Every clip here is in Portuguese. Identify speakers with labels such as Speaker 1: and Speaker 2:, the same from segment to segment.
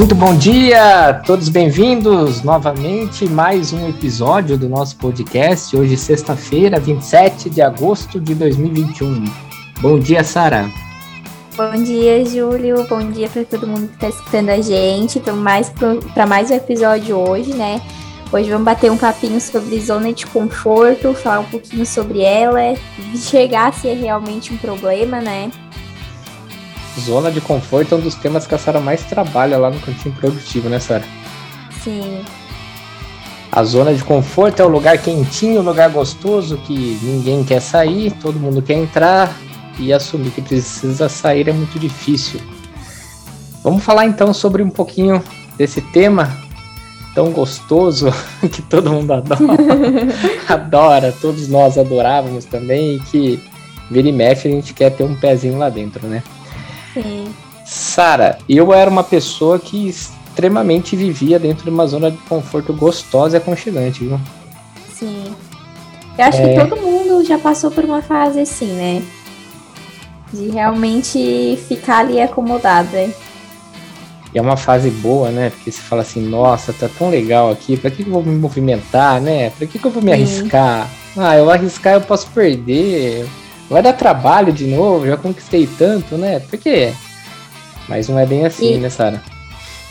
Speaker 1: Muito bom dia, todos bem-vindos novamente mais um episódio do nosso podcast. Hoje, sexta-feira, 27 de agosto de 2021. Bom dia, Sara.
Speaker 2: Bom dia, Júlio. Bom dia para todo mundo que está escutando a gente para mais, mais um episódio hoje, né? Hoje vamos bater um papinho sobre zona de conforto, falar um pouquinho sobre ela, enxergar se é realmente um problema, né?
Speaker 1: Zona de conforto é um dos temas que a Sara mais trabalha lá no cantinho produtivo, né, Sara?
Speaker 2: Sim.
Speaker 1: A zona de conforto é o lugar quentinho, o lugar gostoso que ninguém quer sair, todo mundo quer entrar e assumir que precisa sair é muito difícil. Vamos falar então sobre um pouquinho desse tema tão gostoso que todo mundo adora, adora, todos nós adorávamos também e que vira e mexe a gente quer ter um pezinho lá dentro, né?
Speaker 2: Sim.
Speaker 1: Sara, eu era uma pessoa que extremamente vivia dentro de uma zona de conforto gostosa e aconchegante, viu?
Speaker 2: Sim. Eu acho é... que todo mundo já passou por uma fase assim, né? De realmente ficar ali acomodada.
Speaker 1: E é uma fase boa, né? Porque você fala assim, nossa, tá tão legal aqui, pra que, que eu vou me movimentar, né? Pra que, que eu vou me Sim. arriscar? Ah, eu arriscar eu posso perder, vai dar trabalho de novo, já conquistei tanto, né? Por quê? Mas não é bem assim, e, né, Sara?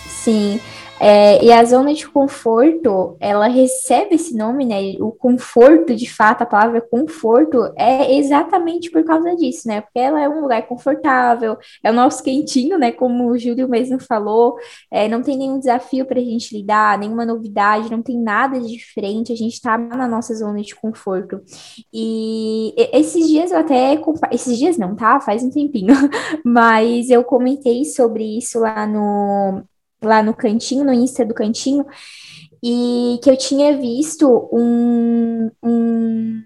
Speaker 2: Sim. É, e a zona de conforto, ela recebe esse nome, né? O conforto, de fato, a palavra conforto é exatamente por causa disso, né? Porque ela é um lugar confortável, é o nosso quentinho, né? Como o Júlio mesmo falou, é, não tem nenhum desafio para a gente lidar, nenhuma novidade, não tem nada de diferente, a gente está na nossa zona de conforto. E esses dias eu até. Esses dias não, tá? Faz um tempinho, mas eu comentei sobre isso lá no lá no cantinho, no Insta do cantinho, e que eu tinha visto um, um,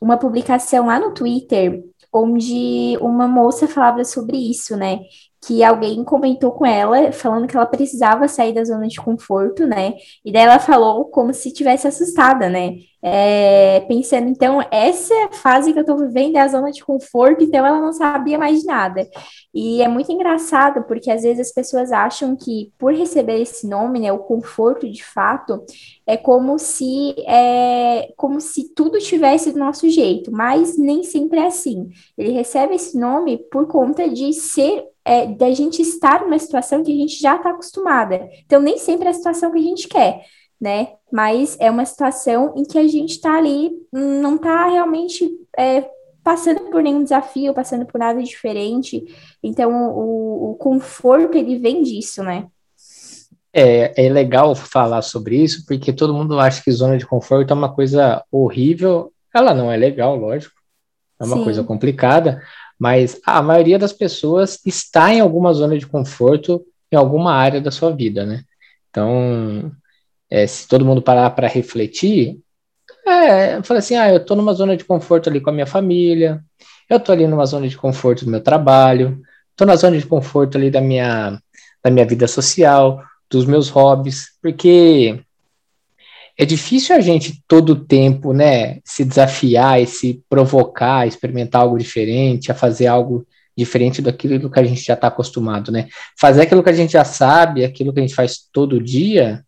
Speaker 2: uma publicação lá no Twitter onde uma moça falava sobre isso, né? Que alguém comentou com ela, falando que ela precisava sair da zona de conforto, né? E daí ela falou como se tivesse assustada, né? É, pensando, então, essa fase que eu tô vivendo é a zona de conforto, então ela não sabia mais de nada. E é muito engraçado, porque às vezes as pessoas acham que, por receber esse nome, né, o conforto de fato, é como se é como se tudo tivesse do nosso jeito, mas nem sempre é assim. Ele recebe esse nome por conta de ser é, da gente estar numa situação que a gente já está acostumada. Então, nem sempre é a situação que a gente quer né? Mas é uma situação em que a gente está ali, não está realmente é, passando por nenhum desafio, passando por nada diferente. Então, o, o conforto, ele vem disso, né?
Speaker 1: É, é legal falar sobre isso, porque todo mundo acha que zona de conforto é uma coisa horrível. Ela não é legal, lógico. É uma Sim. coisa complicada, mas a maioria das pessoas está em alguma zona de conforto em alguma área da sua vida, né? Então, é, se todo mundo parar para refletir, é, fala assim, ah, eu estou numa zona de conforto ali com a minha família, eu estou ali numa zona de conforto do meu trabalho, estou na zona de conforto ali da minha, da minha vida social, dos meus hobbies, porque é difícil a gente todo tempo, né, se desafiar e se provocar, experimentar algo diferente, a fazer algo diferente daquilo que a gente já está acostumado, né? Fazer aquilo que a gente já sabe, aquilo que a gente faz todo dia,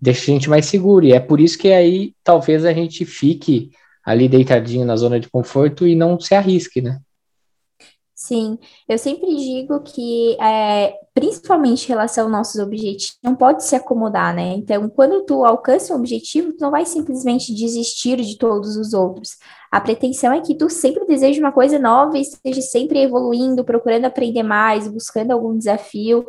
Speaker 1: deixa a gente mais seguro. E é por isso que aí talvez a gente fique ali deitadinho na zona de conforto e não se arrisque, né?
Speaker 2: Sim, eu sempre digo que, é, principalmente em relação aos nossos objetivos, não pode se acomodar, né? Então, quando tu alcança um objetivo, tu não vai simplesmente desistir de todos os outros. A pretensão é que tu sempre deseje uma coisa nova e esteja sempre evoluindo, procurando aprender mais, buscando algum desafio.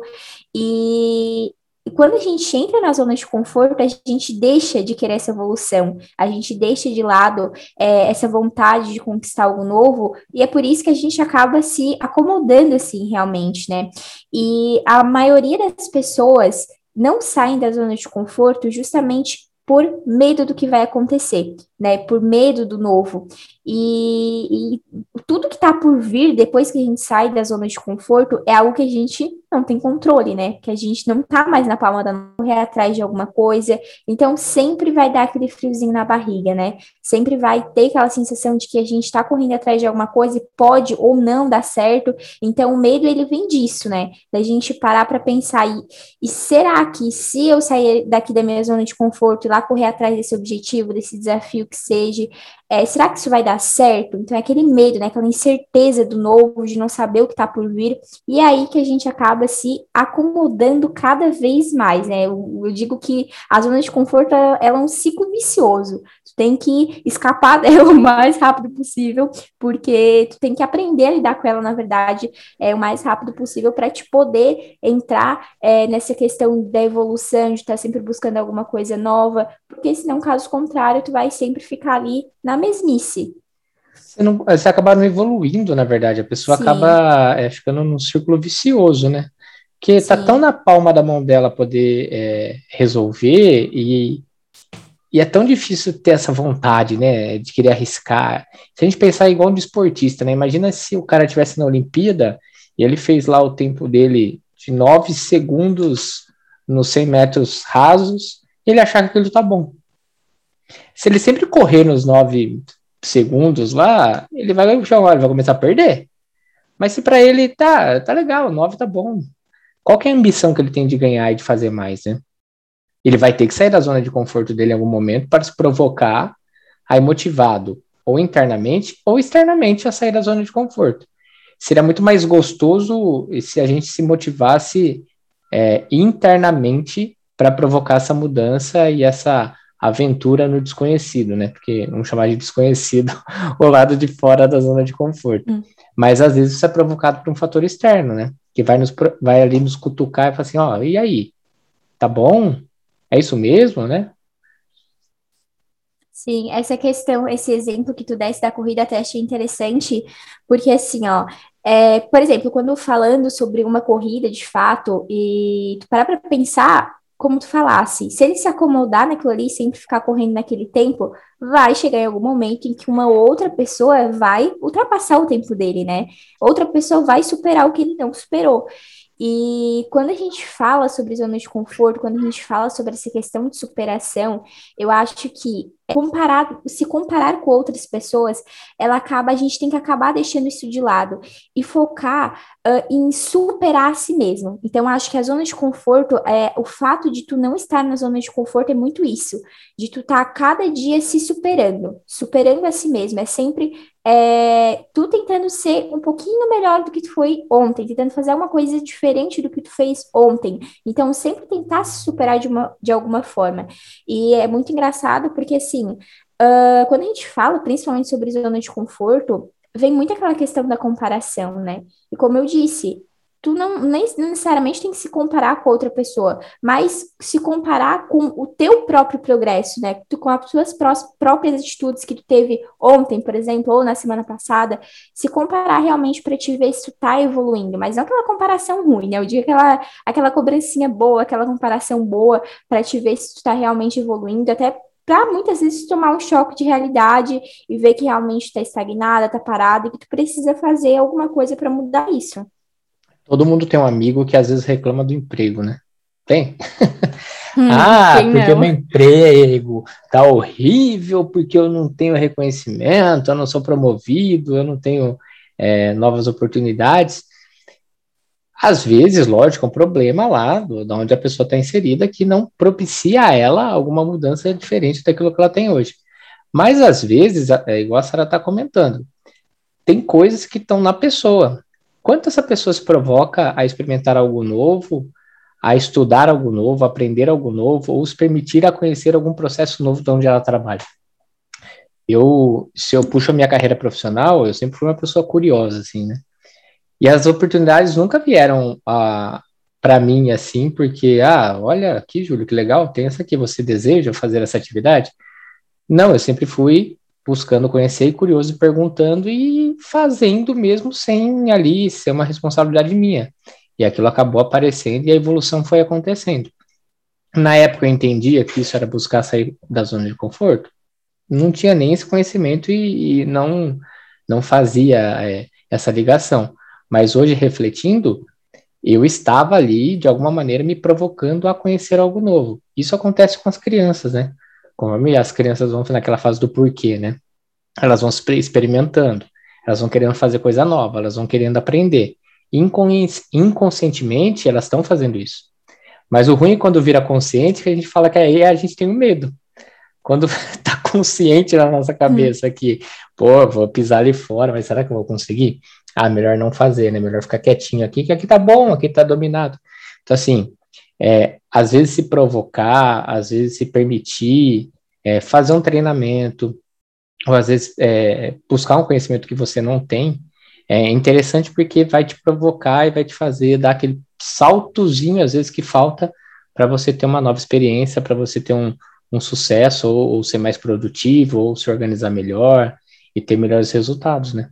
Speaker 2: E, e quando a gente entra na zona de conforto, a gente deixa de querer essa evolução, a gente deixa de lado é, essa vontade de conquistar algo novo, e é por isso que a gente acaba se acomodando assim, realmente, né? E a maioria das pessoas não saem da zona de conforto justamente por medo do que vai acontecer, né? Por medo do novo. E, e tudo que está por vir depois que a gente sai da zona de conforto é algo que a gente não tem controle, né? Que a gente não tá mais na palma da mão, correr atrás de alguma coisa. Então, sempre vai dar aquele friozinho na barriga, né? Sempre vai ter aquela sensação de que a gente tá correndo atrás de alguma coisa e pode ou não dar certo. Então, o medo, ele vem disso, né? Da gente parar para pensar, e, e será que se eu sair daqui da minha zona de conforto e lá correr atrás desse objetivo, desse desafio que seja, é, será que isso vai dar certo? Então, é aquele medo, né? Aquela incerteza do novo, de não saber o que está por vir. E é aí que a gente acaba se acomodando cada vez mais, né? Eu, eu digo que a zona de conforto, ela, é um ciclo vicioso. Tu tem que escapar dela o mais rápido possível, porque tu tem que aprender a lidar com ela, na verdade, é, o mais rápido possível para te poder entrar é, nessa questão da evolução, de estar tá sempre buscando alguma coisa nova, porque senão, caso contrário, tu vai sempre ficar ali na mesmice.
Speaker 1: Você, não, você acaba não evoluindo, na verdade, a pessoa Sim. acaba é, ficando num círculo vicioso, né? Porque tá Sim. tá tão na palma da mão dela poder é, resolver e, e é tão difícil ter essa vontade, né, de querer arriscar. Se a gente pensar igual um desportista, né? Imagina se o cara tivesse na Olimpíada e ele fez lá o tempo dele de 9 segundos nos 100 metros rasos, ele achar que aquilo tá bom. Se ele sempre correr nos 9 segundos lá, ele vai, ele vai começar a perder. Mas se para ele tá, tá legal, 9 tá bom. Qual é a ambição que ele tem de ganhar e de fazer mais, né? Ele vai ter que sair da zona de conforto dele em algum momento para se provocar, aí motivado, ou internamente ou externamente, a sair da zona de conforto. Seria muito mais gostoso se a gente se motivasse é, internamente para provocar essa mudança e essa aventura no desconhecido, né? Porque vamos chamar de desconhecido o lado de fora da zona de conforto. Hum. Mas às vezes isso é provocado por um fator externo, né? Que vai, nos, vai ali nos cutucar e fala assim, ó, e aí? Tá bom? É isso mesmo, né?
Speaker 2: Sim, essa questão, esse exemplo que tu desse da corrida até achei interessante, porque assim, ó, é, por exemplo, quando falando sobre uma corrida de fato, e tu parar para pensar, como tu falasse, se ele se acomodar naquilo ali, sempre ficar correndo naquele tempo, vai chegar em algum momento em que uma outra pessoa vai ultrapassar o tempo dele, né? Outra pessoa vai superar o que ele não superou. E quando a gente fala sobre zona de conforto, quando a gente fala sobre essa questão de superação, eu acho que comparar, se comparar com outras pessoas, ela acaba, a gente tem que acabar deixando isso de lado e focar uh, em superar a si mesmo. Então, acho que a zona de conforto, é, o fato de tu não estar na zona de conforto é muito isso, de tu estar tá cada dia se superando, superando a si mesmo, é sempre é, tu tentando ser um pouquinho melhor do que tu foi ontem, tentando fazer uma coisa diferente do que tu fez ontem. Então, sempre tentar se superar de, uma, de alguma forma. E é muito engraçado porque, assim, uh, quando a gente fala principalmente sobre zona de conforto, vem muito aquela questão da comparação, né? E como eu disse, tu não nem necessariamente tem que se comparar com outra pessoa, mas se comparar com o teu próprio progresso, né? Tu, com as tuas próprias atitudes que tu teve ontem, por exemplo, ou na semana passada, se comparar realmente para te ver se tu tá evoluindo, mas não aquela comparação ruim, né? Eu digo aquela, aquela cobrancinha boa, aquela comparação boa para te ver se tu tá realmente evoluindo, até para muitas vezes tomar um choque de realidade e ver que realmente está estagnada, está parada e que tu precisa fazer alguma coisa para mudar isso.
Speaker 1: Todo mundo tem um amigo que às vezes reclama do emprego, né? Tem? Hum, ah, porque não? meu emprego tá horrível, porque eu não tenho reconhecimento, eu não sou promovido, eu não tenho é, novas oportunidades. Às vezes, lógico, é um problema lá, do, de onde a pessoa está inserida, que não propicia a ela alguma mudança diferente daquilo que ela tem hoje. Mas, às vezes, é igual a Sara está comentando, tem coisas que estão na pessoa. Quanto essa pessoa se provoca a experimentar algo novo, a estudar algo novo, aprender algo novo, ou se permitir a conhecer algum processo novo de onde ela trabalha? Eu, se eu puxo a minha carreira profissional, eu sempre fui uma pessoa curiosa, assim, né? E as oportunidades nunca vieram ah, para mim assim, porque, ah, olha aqui, Júlio, que legal, tem essa aqui, você deseja fazer essa atividade? Não, eu sempre fui buscando conhecer e curioso, perguntando e fazendo mesmo sem ali ser uma responsabilidade minha. E aquilo acabou aparecendo e a evolução foi acontecendo. Na época eu entendia que isso era buscar sair da zona de conforto, não tinha nem esse conhecimento e, e não, não fazia é, essa ligação. Mas hoje, refletindo, eu estava ali, de alguma maneira, me provocando a conhecer algo novo. Isso acontece com as crianças, né? Como as crianças vão naquela fase do porquê, né? Elas vão experimentando, elas vão querendo fazer coisa nova, elas vão querendo aprender. Inconscientemente, elas estão fazendo isso. Mas o ruim é quando vira consciente, que a gente fala que aí a gente tem um medo. Quando tá consciente na nossa cabeça hum. que, pô, vou pisar ali fora, mas será que eu vou conseguir? Ah, melhor não fazer, né? Melhor ficar quietinho aqui, que aqui tá bom, aqui tá dominado. Então, assim, é, às vezes se provocar, às vezes se permitir, é, fazer um treinamento, ou às vezes é, buscar um conhecimento que você não tem, é interessante porque vai te provocar e vai te fazer dar aquele saltozinho, às vezes, que falta para você ter uma nova experiência, para você ter um, um sucesso, ou, ou ser mais produtivo, ou se organizar melhor e ter melhores resultados, né?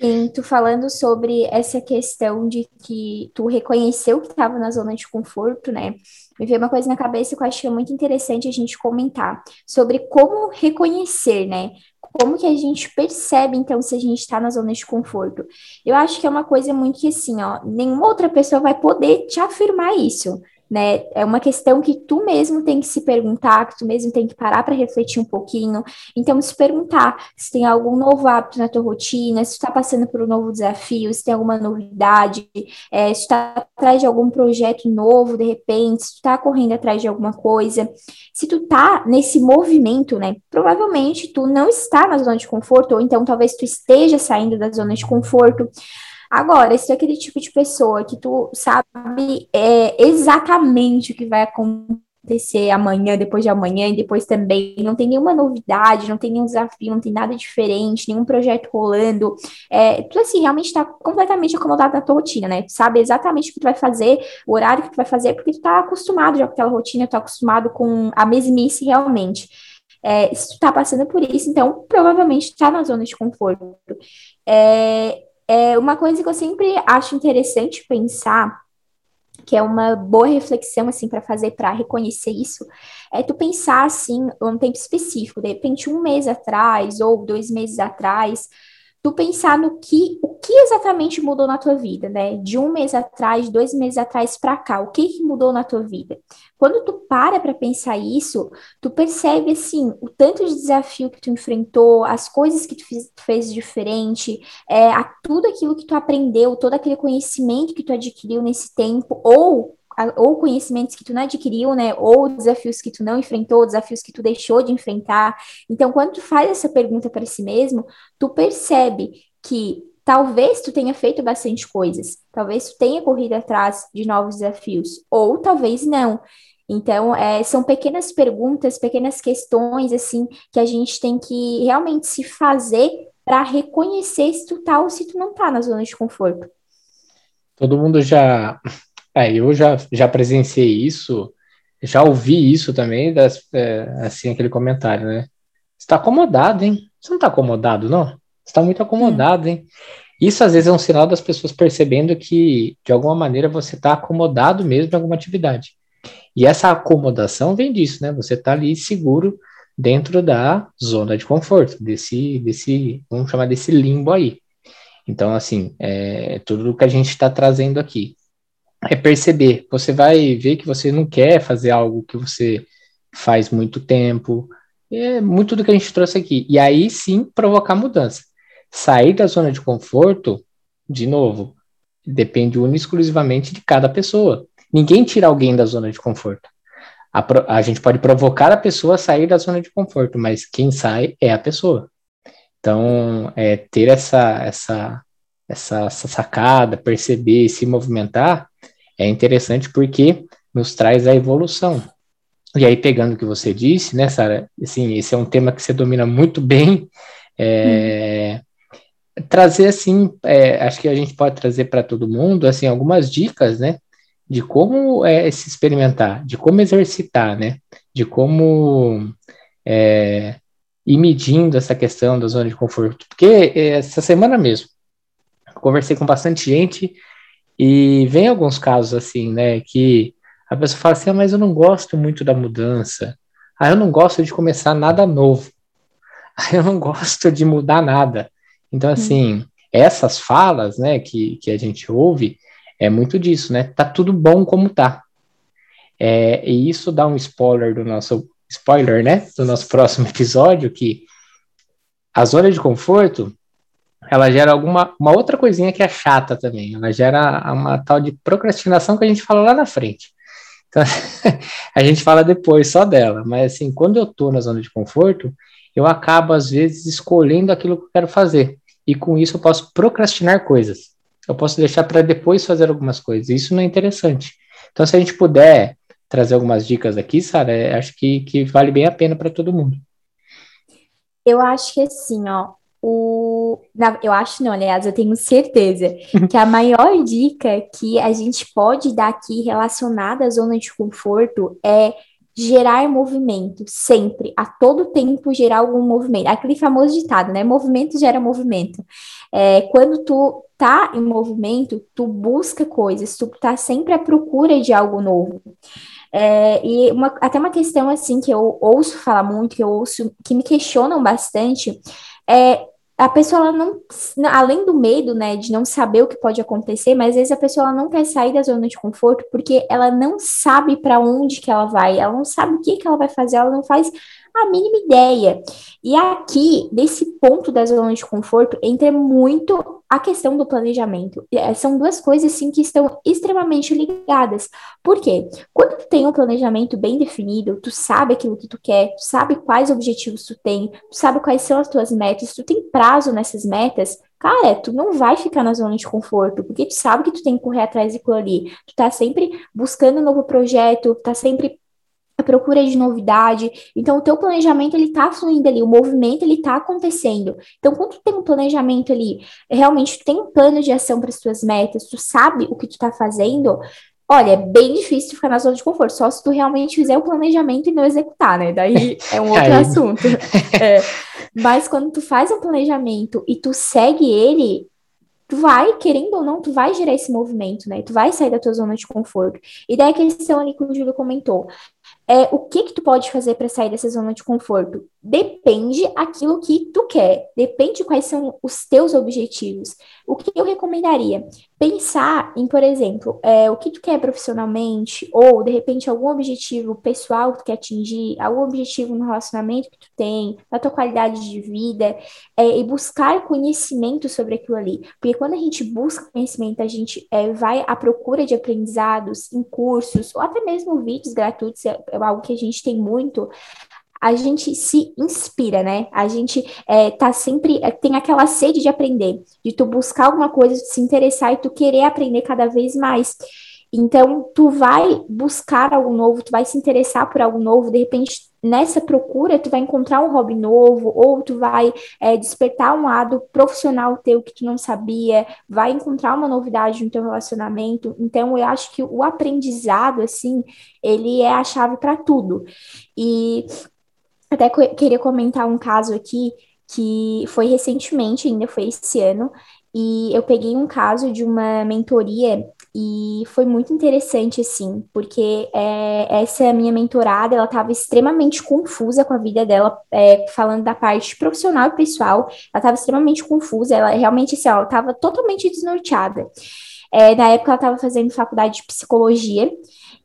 Speaker 2: Sim, tu falando sobre essa questão de que tu reconheceu que estava na zona de conforto, né? Me veio uma coisa na cabeça que eu acho que é muito interessante a gente comentar sobre como reconhecer, né? Como que a gente percebe, então, se a gente está na zona de conforto? Eu acho que é uma coisa muito que, assim, ó, nenhuma outra pessoa vai poder te afirmar isso né? É uma questão que tu mesmo tem que se perguntar, que tu mesmo tem que parar para refletir um pouquinho. Então, se perguntar se tem algum novo hábito na tua rotina, se tu está passando por um novo desafio, se tem alguma novidade, é, se tu está atrás de algum projeto novo, de repente, se tu está correndo atrás de alguma coisa. Se tu tá nesse movimento, né? Provavelmente tu não está na zona de conforto, ou então talvez tu esteja saindo da zona de conforto. Agora, se é aquele tipo de pessoa que tu sabe é, exatamente o que vai acontecer amanhã, depois de amanhã e depois também, não tem nenhuma novidade, não tem nenhum desafio, não tem nada diferente, nenhum projeto rolando, é, tu assim, realmente está completamente acomodado na tua rotina, né? Tu sabe exatamente o que tu vai fazer, o horário que tu vai fazer, porque tu tá acostumado já com aquela rotina, tu tá acostumado com a mesmice realmente. É, se tu tá passando por isso, então provavelmente tá na zona de conforto. É, é uma coisa que eu sempre acho interessante pensar, que é uma boa reflexão assim para fazer para reconhecer isso, é tu pensar assim um tempo específico, de repente um mês atrás ou dois meses atrás, tu pensar no que, o que exatamente mudou na tua vida, né? De um mês atrás, dois meses atrás para cá, o que, que mudou na tua vida? Quando tu para para pensar isso, tu percebe assim o tanto de desafio que tu enfrentou, as coisas que tu, tu fez diferente, é, a, tudo aquilo que tu aprendeu, todo aquele conhecimento que tu adquiriu nesse tempo, ou ou conhecimentos que tu não adquiriu, né? Ou desafios que tu não enfrentou, desafios que tu deixou de enfrentar. Então, quando tu faz essa pergunta para si mesmo, tu percebe que talvez tu tenha feito bastante coisas, talvez tu tenha corrido atrás de novos desafios, ou talvez não. Então, é, são pequenas perguntas, pequenas questões, assim, que a gente tem que realmente se fazer para reconhecer se tu tá ou se tu não tá na zona de conforto.
Speaker 1: Todo mundo já é, eu já, já presenciei isso, já ouvi isso também, das, é, assim, aquele comentário, né? Você tá acomodado, hein? Você não tá acomodado, não? Você tá muito acomodado, hein? Isso às vezes é um sinal das pessoas percebendo que, de alguma maneira, você está acomodado mesmo em alguma atividade. E essa acomodação vem disso, né? Você está ali seguro dentro da zona de conforto, desse, desse, vamos chamar desse limbo aí. Então, assim, é tudo o que a gente está trazendo aqui é perceber. Você vai ver que você não quer fazer algo que você faz muito tempo. É muito do que a gente trouxe aqui. E aí sim provocar mudança. Sair da zona de conforto, de novo, depende única exclusivamente de cada pessoa. Ninguém tira alguém da zona de conforto. A, a, gente pode provocar a pessoa a sair da zona de conforto, mas quem sai é a pessoa. Então, é, ter essa, essa, essa, essa sacada, perceber, se movimentar, é interessante porque nos traz a evolução. E aí, pegando o que você disse, né, Sara, assim, esse é um tema que você domina muito bem, é, hum. trazer, assim, é, acho que a gente pode trazer para todo mundo, assim, algumas dicas, né, de como é, se experimentar, de como exercitar, né, de como é, ir medindo essa questão da zona de conforto. Porque é, essa semana mesmo, conversei com bastante gente e vem alguns casos assim, né, que a pessoa fala assim, ah, mas eu não gosto muito da mudança. Ah, eu não gosto de começar nada novo. Ah, eu não gosto de mudar nada. Então, assim, essas falas, né, que, que a gente ouve, é muito disso, né? Tá tudo bom como tá. É, e isso dá um spoiler do nosso spoiler, né? Do nosso próximo episódio, que a zona de conforto ela gera alguma uma outra coisinha que é chata também. Ela gera uma tal de procrastinação que a gente fala lá na frente. Então, a gente fala depois só dela, mas assim, quando eu tô na zona de conforto, eu acabo às vezes escolhendo aquilo que eu quero fazer. E com isso eu posso procrastinar coisas. Eu posso deixar para depois fazer algumas coisas. Isso não é interessante. Então, se a gente puder trazer algumas dicas aqui, Sara, é, acho que, que vale bem a pena para todo mundo.
Speaker 2: Eu acho que assim, ó, o. Eu acho não, aliás, eu tenho certeza que a maior dica que a gente pode dar aqui relacionada à zona de conforto é gerar movimento, sempre, a todo tempo gerar algum movimento. Aquele famoso ditado, né? Movimento gera movimento. É, quando tu tá em movimento, tu busca coisas, tu tá sempre à procura de algo novo. É, e uma, até uma questão assim que eu ouço falar muito, que eu ouço, que me questionam bastante, é a pessoa não, além do medo, né, de não saber o que pode acontecer, mas às vezes a pessoa não quer sair da zona de conforto porque ela não sabe para onde que ela vai, ela não sabe o que que ela vai fazer, ela não faz a mínima ideia. E aqui, nesse ponto da zona de conforto, entra muito a questão do planejamento. É, são duas coisas, assim, que estão extremamente ligadas. Por quê? Quando tu tem um planejamento bem definido, tu sabe aquilo que tu quer, tu sabe quais objetivos tu tem, tu sabe quais são as tuas metas, tu tem prazo nessas metas, cara, tu não vai ficar na zona de conforto, porque tu sabe que tu tem que correr atrás daquilo ali. Tu tá sempre buscando um novo projeto, tá sempre a procura de novidade. Então, o teu planejamento, ele tá fluindo ali, o movimento, ele tá acontecendo. Então, quando tu tem um planejamento ali, realmente tu tem um plano de ação para as tuas metas, tu sabe o que tu tá fazendo, olha, é bem difícil ficar na zona de conforto, só se tu realmente fizer o planejamento e não executar, né? Daí é um outro assunto. É. Mas quando tu faz um planejamento e tu segue ele, tu vai, querendo ou não, tu vai gerar esse movimento, né? Tu vai sair da tua zona de conforto. E daí a questão ali que o Júlio comentou, é, o que que tu pode fazer para sair dessa zona de conforto? Depende aquilo que tu quer, depende quais são os teus objetivos. O que eu recomendaria? Pensar em, por exemplo, é, o que tu quer profissionalmente, ou de repente algum objetivo pessoal que tu quer atingir, algum objetivo no relacionamento que tu tem, na tua qualidade de vida, é, e buscar conhecimento sobre aquilo ali. Porque quando a gente busca conhecimento, a gente é, vai à procura de aprendizados em cursos, ou até mesmo vídeos gratuitos, é, é algo que a gente tem muito, a gente se inspira, né? A gente é, tá sempre, é, tem aquela sede de aprender, de tu buscar alguma coisa, de se interessar e tu querer aprender cada vez mais. Então, tu vai buscar algo novo, tu vai se interessar por algo novo, de repente, nessa procura, tu vai encontrar um hobby novo, ou tu vai é, despertar um lado profissional teu que tu não sabia, vai encontrar uma novidade no teu relacionamento. Então, eu acho que o aprendizado, assim, ele é a chave para tudo. E até queria comentar um caso aqui que foi recentemente, ainda foi esse ano, e eu peguei um caso de uma mentoria e foi muito interessante, assim, porque é, essa minha mentorada, ela estava extremamente confusa com a vida dela, é, falando da parte profissional e pessoal, ela estava extremamente confusa, ela realmente, assim, ela estava totalmente desnorteada. É, na época, ela estava fazendo faculdade de psicologia,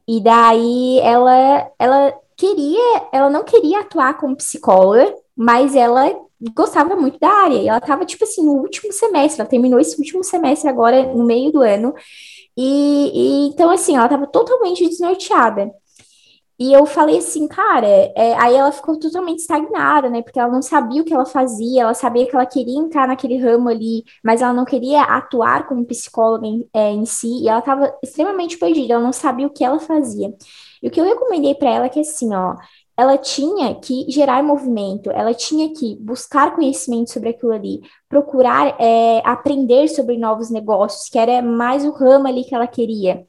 Speaker 2: e daí ela, ela queria, ela não queria atuar como psicóloga, mas ela gostava muito da área. E ela estava, tipo assim, no último semestre, ela terminou esse último semestre agora, no meio do ano. E, e então, assim, ela estava totalmente desnorteada. E eu falei assim, cara, é, aí ela ficou totalmente estagnada, né? Porque ela não sabia o que ela fazia, ela sabia que ela queria entrar naquele ramo ali, mas ela não queria atuar como psicóloga em, é, em si, e ela estava extremamente perdida, ela não sabia o que ela fazia. E o que eu recomendei para ela é que assim, ó, ela tinha que gerar movimento, ela tinha que buscar conhecimento sobre aquilo ali, procurar é, aprender sobre novos negócios, que era mais o ramo ali que ela queria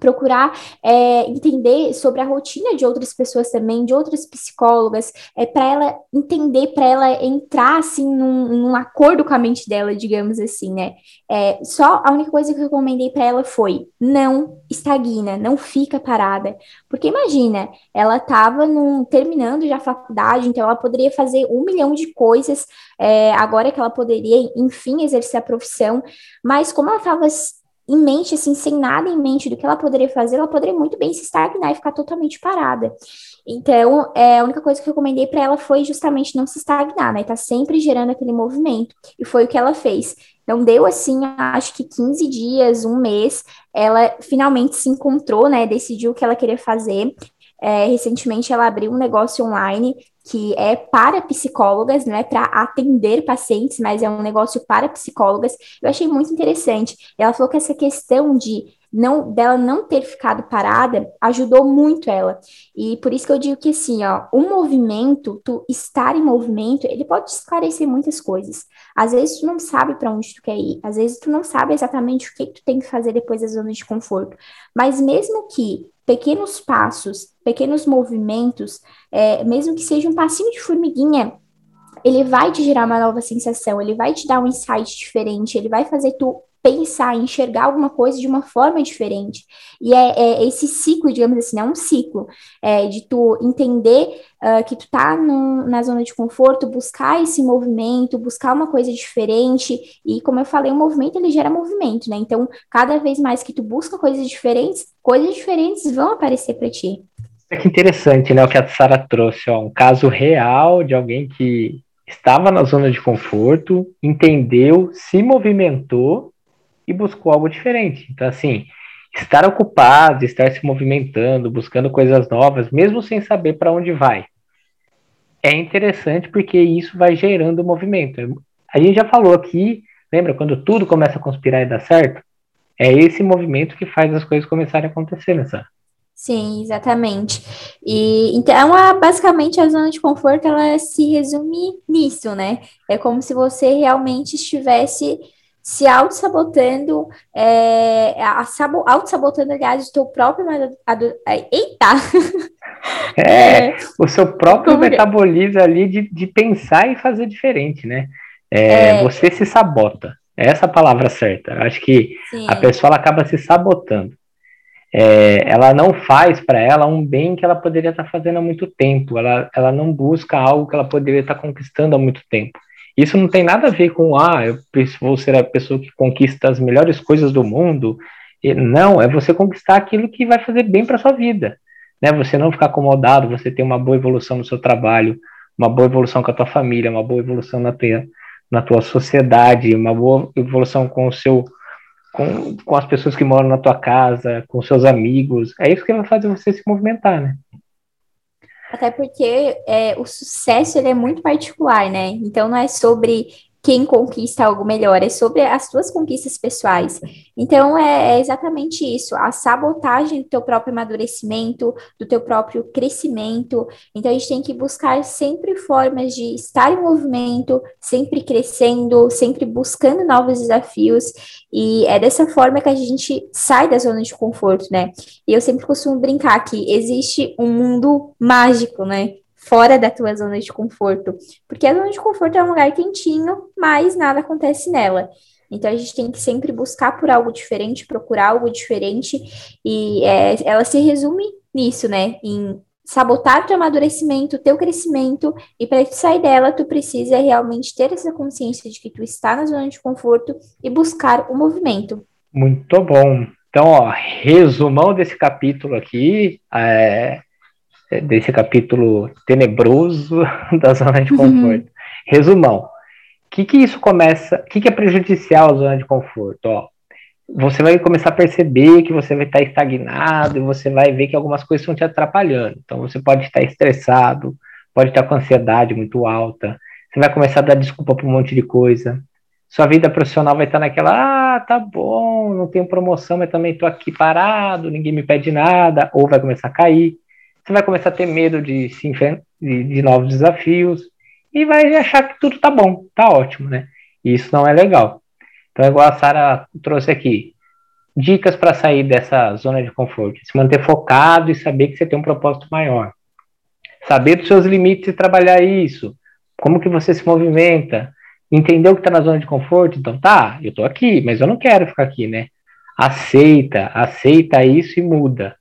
Speaker 2: procurar é, entender sobre a rotina de outras pessoas também, de outras psicólogas, é, para ela entender, para ela entrar assim num, num, acordo com a mente dela, digamos assim, né? É, só a única coisa que eu recomendei para ela foi não estagna, não fica parada, porque imagina, ela estava terminando já a faculdade, então ela poderia fazer um milhão de coisas é, agora que ela poderia, enfim, exercer a profissão, mas como ela estava em mente, assim, sem nada em mente do que ela poderia fazer, ela poderia muito bem se estagnar e ficar totalmente parada. Então, é, a única coisa que eu recomendei para ela foi justamente não se estagnar, né? Tá sempre gerando aquele movimento. E foi o que ela fez. Não deu assim, acho que 15 dias, um mês, ela finalmente se encontrou, né? Decidiu o que ela queria fazer. É, recentemente ela abriu um negócio online que é para psicólogas, não é para atender pacientes, mas é um negócio para psicólogas. Eu achei muito interessante. Ela falou que essa questão de não dela não ter ficado parada ajudou muito ela. E por isso que eu digo que assim, ó, o movimento, tu estar em movimento, ele pode esclarecer muitas coisas. Às vezes tu não sabe para onde tu quer ir, às vezes tu não sabe exatamente o que, que tu tem que fazer depois da zona de conforto. Mas mesmo que pequenos passos, pequenos movimentos, é, mesmo que seja um passinho de formiguinha, ele vai te gerar uma nova sensação, ele vai te dar um insight diferente, ele vai fazer tu pensar, enxergar alguma coisa de uma forma diferente. E é, é esse ciclo, digamos assim, é um ciclo é, de tu entender uh, que tu tá na zona de conforto, buscar esse movimento, buscar uma coisa diferente. E como eu falei, o movimento ele gera movimento, né? Então, cada vez mais que tu busca coisas diferentes, coisas diferentes vão aparecer para ti.
Speaker 1: É que interessante, né? O que a Sara trouxe, ó, um caso real de alguém que estava na zona de conforto, entendeu, se movimentou e buscou algo diferente. Então, assim, estar ocupado, estar se movimentando, buscando coisas novas, mesmo sem saber para onde vai, é interessante porque isso vai gerando movimento. A gente já falou aqui, lembra quando tudo começa a conspirar e dar certo? É esse movimento que faz as coisas começarem a acontecer nessa.
Speaker 2: Sim, exatamente. E então, a, basicamente, a zona de conforto ela se resume nisso, né? É como se você realmente estivesse se auto-sabotando, é, auto-sabotando, aliás, o teu próprio. Eita!
Speaker 1: É, é, o seu próprio metabolismo ali de, de pensar e fazer diferente, né? É, é. Você se sabota. É essa a palavra certa. Eu acho que Sim. a pessoa acaba se sabotando. É, ela não faz para ela um bem que ela poderia estar tá fazendo há muito tempo. Ela, ela não busca algo que ela poderia estar tá conquistando há muito tempo. Isso não tem nada a ver com, ah, eu vou ser a pessoa que conquista as melhores coisas do mundo. Não, é você conquistar aquilo que vai fazer bem para sua vida. Né? Você não ficar acomodado, você ter uma boa evolução no seu trabalho, uma boa evolução com a tua família, uma boa evolução na tua, na tua sociedade, uma boa evolução com o seu com, com as pessoas que moram na tua casa, com seus amigos. É isso que vai fazer você se movimentar, né?
Speaker 2: Até porque é, o sucesso ele é muito particular, né? Então não é sobre quem conquista algo melhor, é sobre as suas conquistas pessoais. Então, é, é, exatamente isso, a sabotagem do teu próprio amadurecimento, do teu próprio crescimento. Então, a gente tem que buscar sempre formas de estar em movimento, sempre crescendo, sempre buscando novos desafios. E é dessa forma que a gente sai da zona de conforto, né? E eu sempre costumo brincar que existe um mundo mágico, né? Fora da tua zona de conforto. Porque a zona de conforto é um lugar quentinho, mas nada acontece nela. Então a gente tem que sempre buscar por algo diferente, procurar algo diferente, e é, ela se resume nisso, né? Em sabotar teu amadurecimento, teu crescimento, e para sair dela, tu precisa realmente ter essa consciência de que tu está na zona de conforto e buscar o movimento.
Speaker 1: Muito bom. Então, ó, resumão desse capítulo aqui, é, desse capítulo tenebroso da zona de conforto. Uhum. Resumão. O que, que isso começa? O que, que é prejudicial à zona de conforto? Ó, você vai começar a perceber que você vai estar estagnado e você vai ver que algumas coisas estão te atrapalhando. Então você pode estar estressado, pode estar com ansiedade muito alta, você vai começar a dar desculpa para um monte de coisa. Sua vida profissional vai estar naquela, ah, tá bom, não tenho promoção, mas também estou aqui parado, ninguém me pede nada, ou vai começar a cair você vai começar a ter medo de, se de, de novos desafios e vai achar que tudo tá bom, tá ótimo, né? E isso não é legal. Então, é igual a Sara trouxe aqui, dicas para sair dessa zona de conforto, se manter focado e saber que você tem um propósito maior. Saber dos seus limites e trabalhar isso. Como que você se movimenta? Entendeu que está na zona de conforto? Então, tá, eu estou aqui, mas eu não quero ficar aqui, né? Aceita, aceita isso e muda.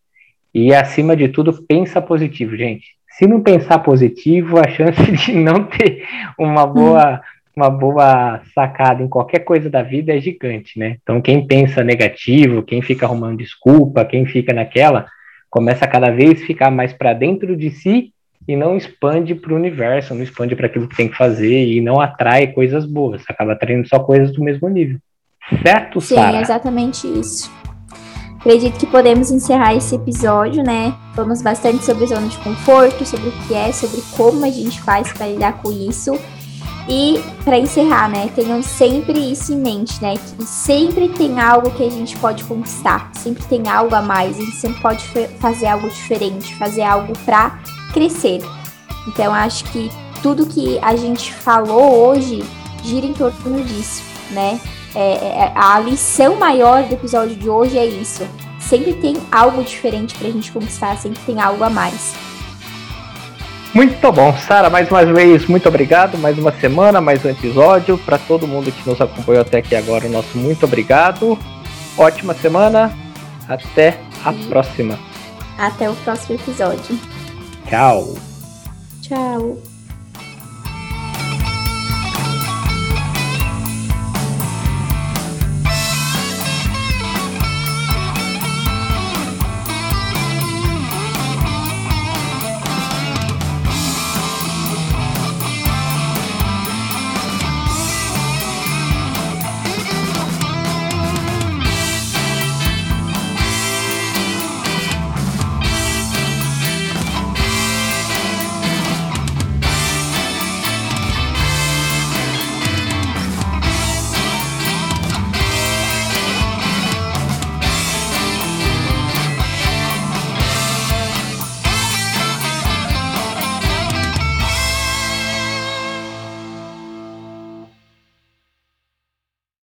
Speaker 1: E acima de tudo, pensa positivo, gente. Se não pensar positivo, a chance de não ter uma boa uma boa sacada em qualquer coisa da vida é gigante, né? Então, quem pensa negativo, quem fica arrumando desculpa, quem fica naquela, começa a cada vez ficar mais para dentro de si e não expande para o universo, não expande para aquilo que tem que fazer e não atrai coisas boas, acaba atraindo só coisas do mesmo nível. Certo,
Speaker 2: Sim, Sarah? exatamente isso. Acredito que podemos encerrar esse episódio, né? Falamos bastante sobre zona de conforto, sobre o que é, sobre como a gente faz para lidar com isso. E para encerrar, né, tenham sempre isso em mente, né, que sempre tem algo que a gente pode conquistar, sempre tem algo a mais, a gente sempre pode fazer algo diferente, fazer algo para crescer. Então acho que tudo que a gente falou hoje gira em torno disso, né? É, é, a lição maior do episódio de hoje é isso. Sempre tem algo diferente pra gente conquistar, sempre tem algo a mais.
Speaker 1: Muito bom, Sara, mais uma vez, muito obrigado. Mais uma semana, mais um episódio. Para todo mundo que nos acompanhou até aqui agora, nosso muito obrigado. Ótima semana. Até a e próxima.
Speaker 2: Até o próximo episódio.
Speaker 1: Tchau.
Speaker 2: Tchau.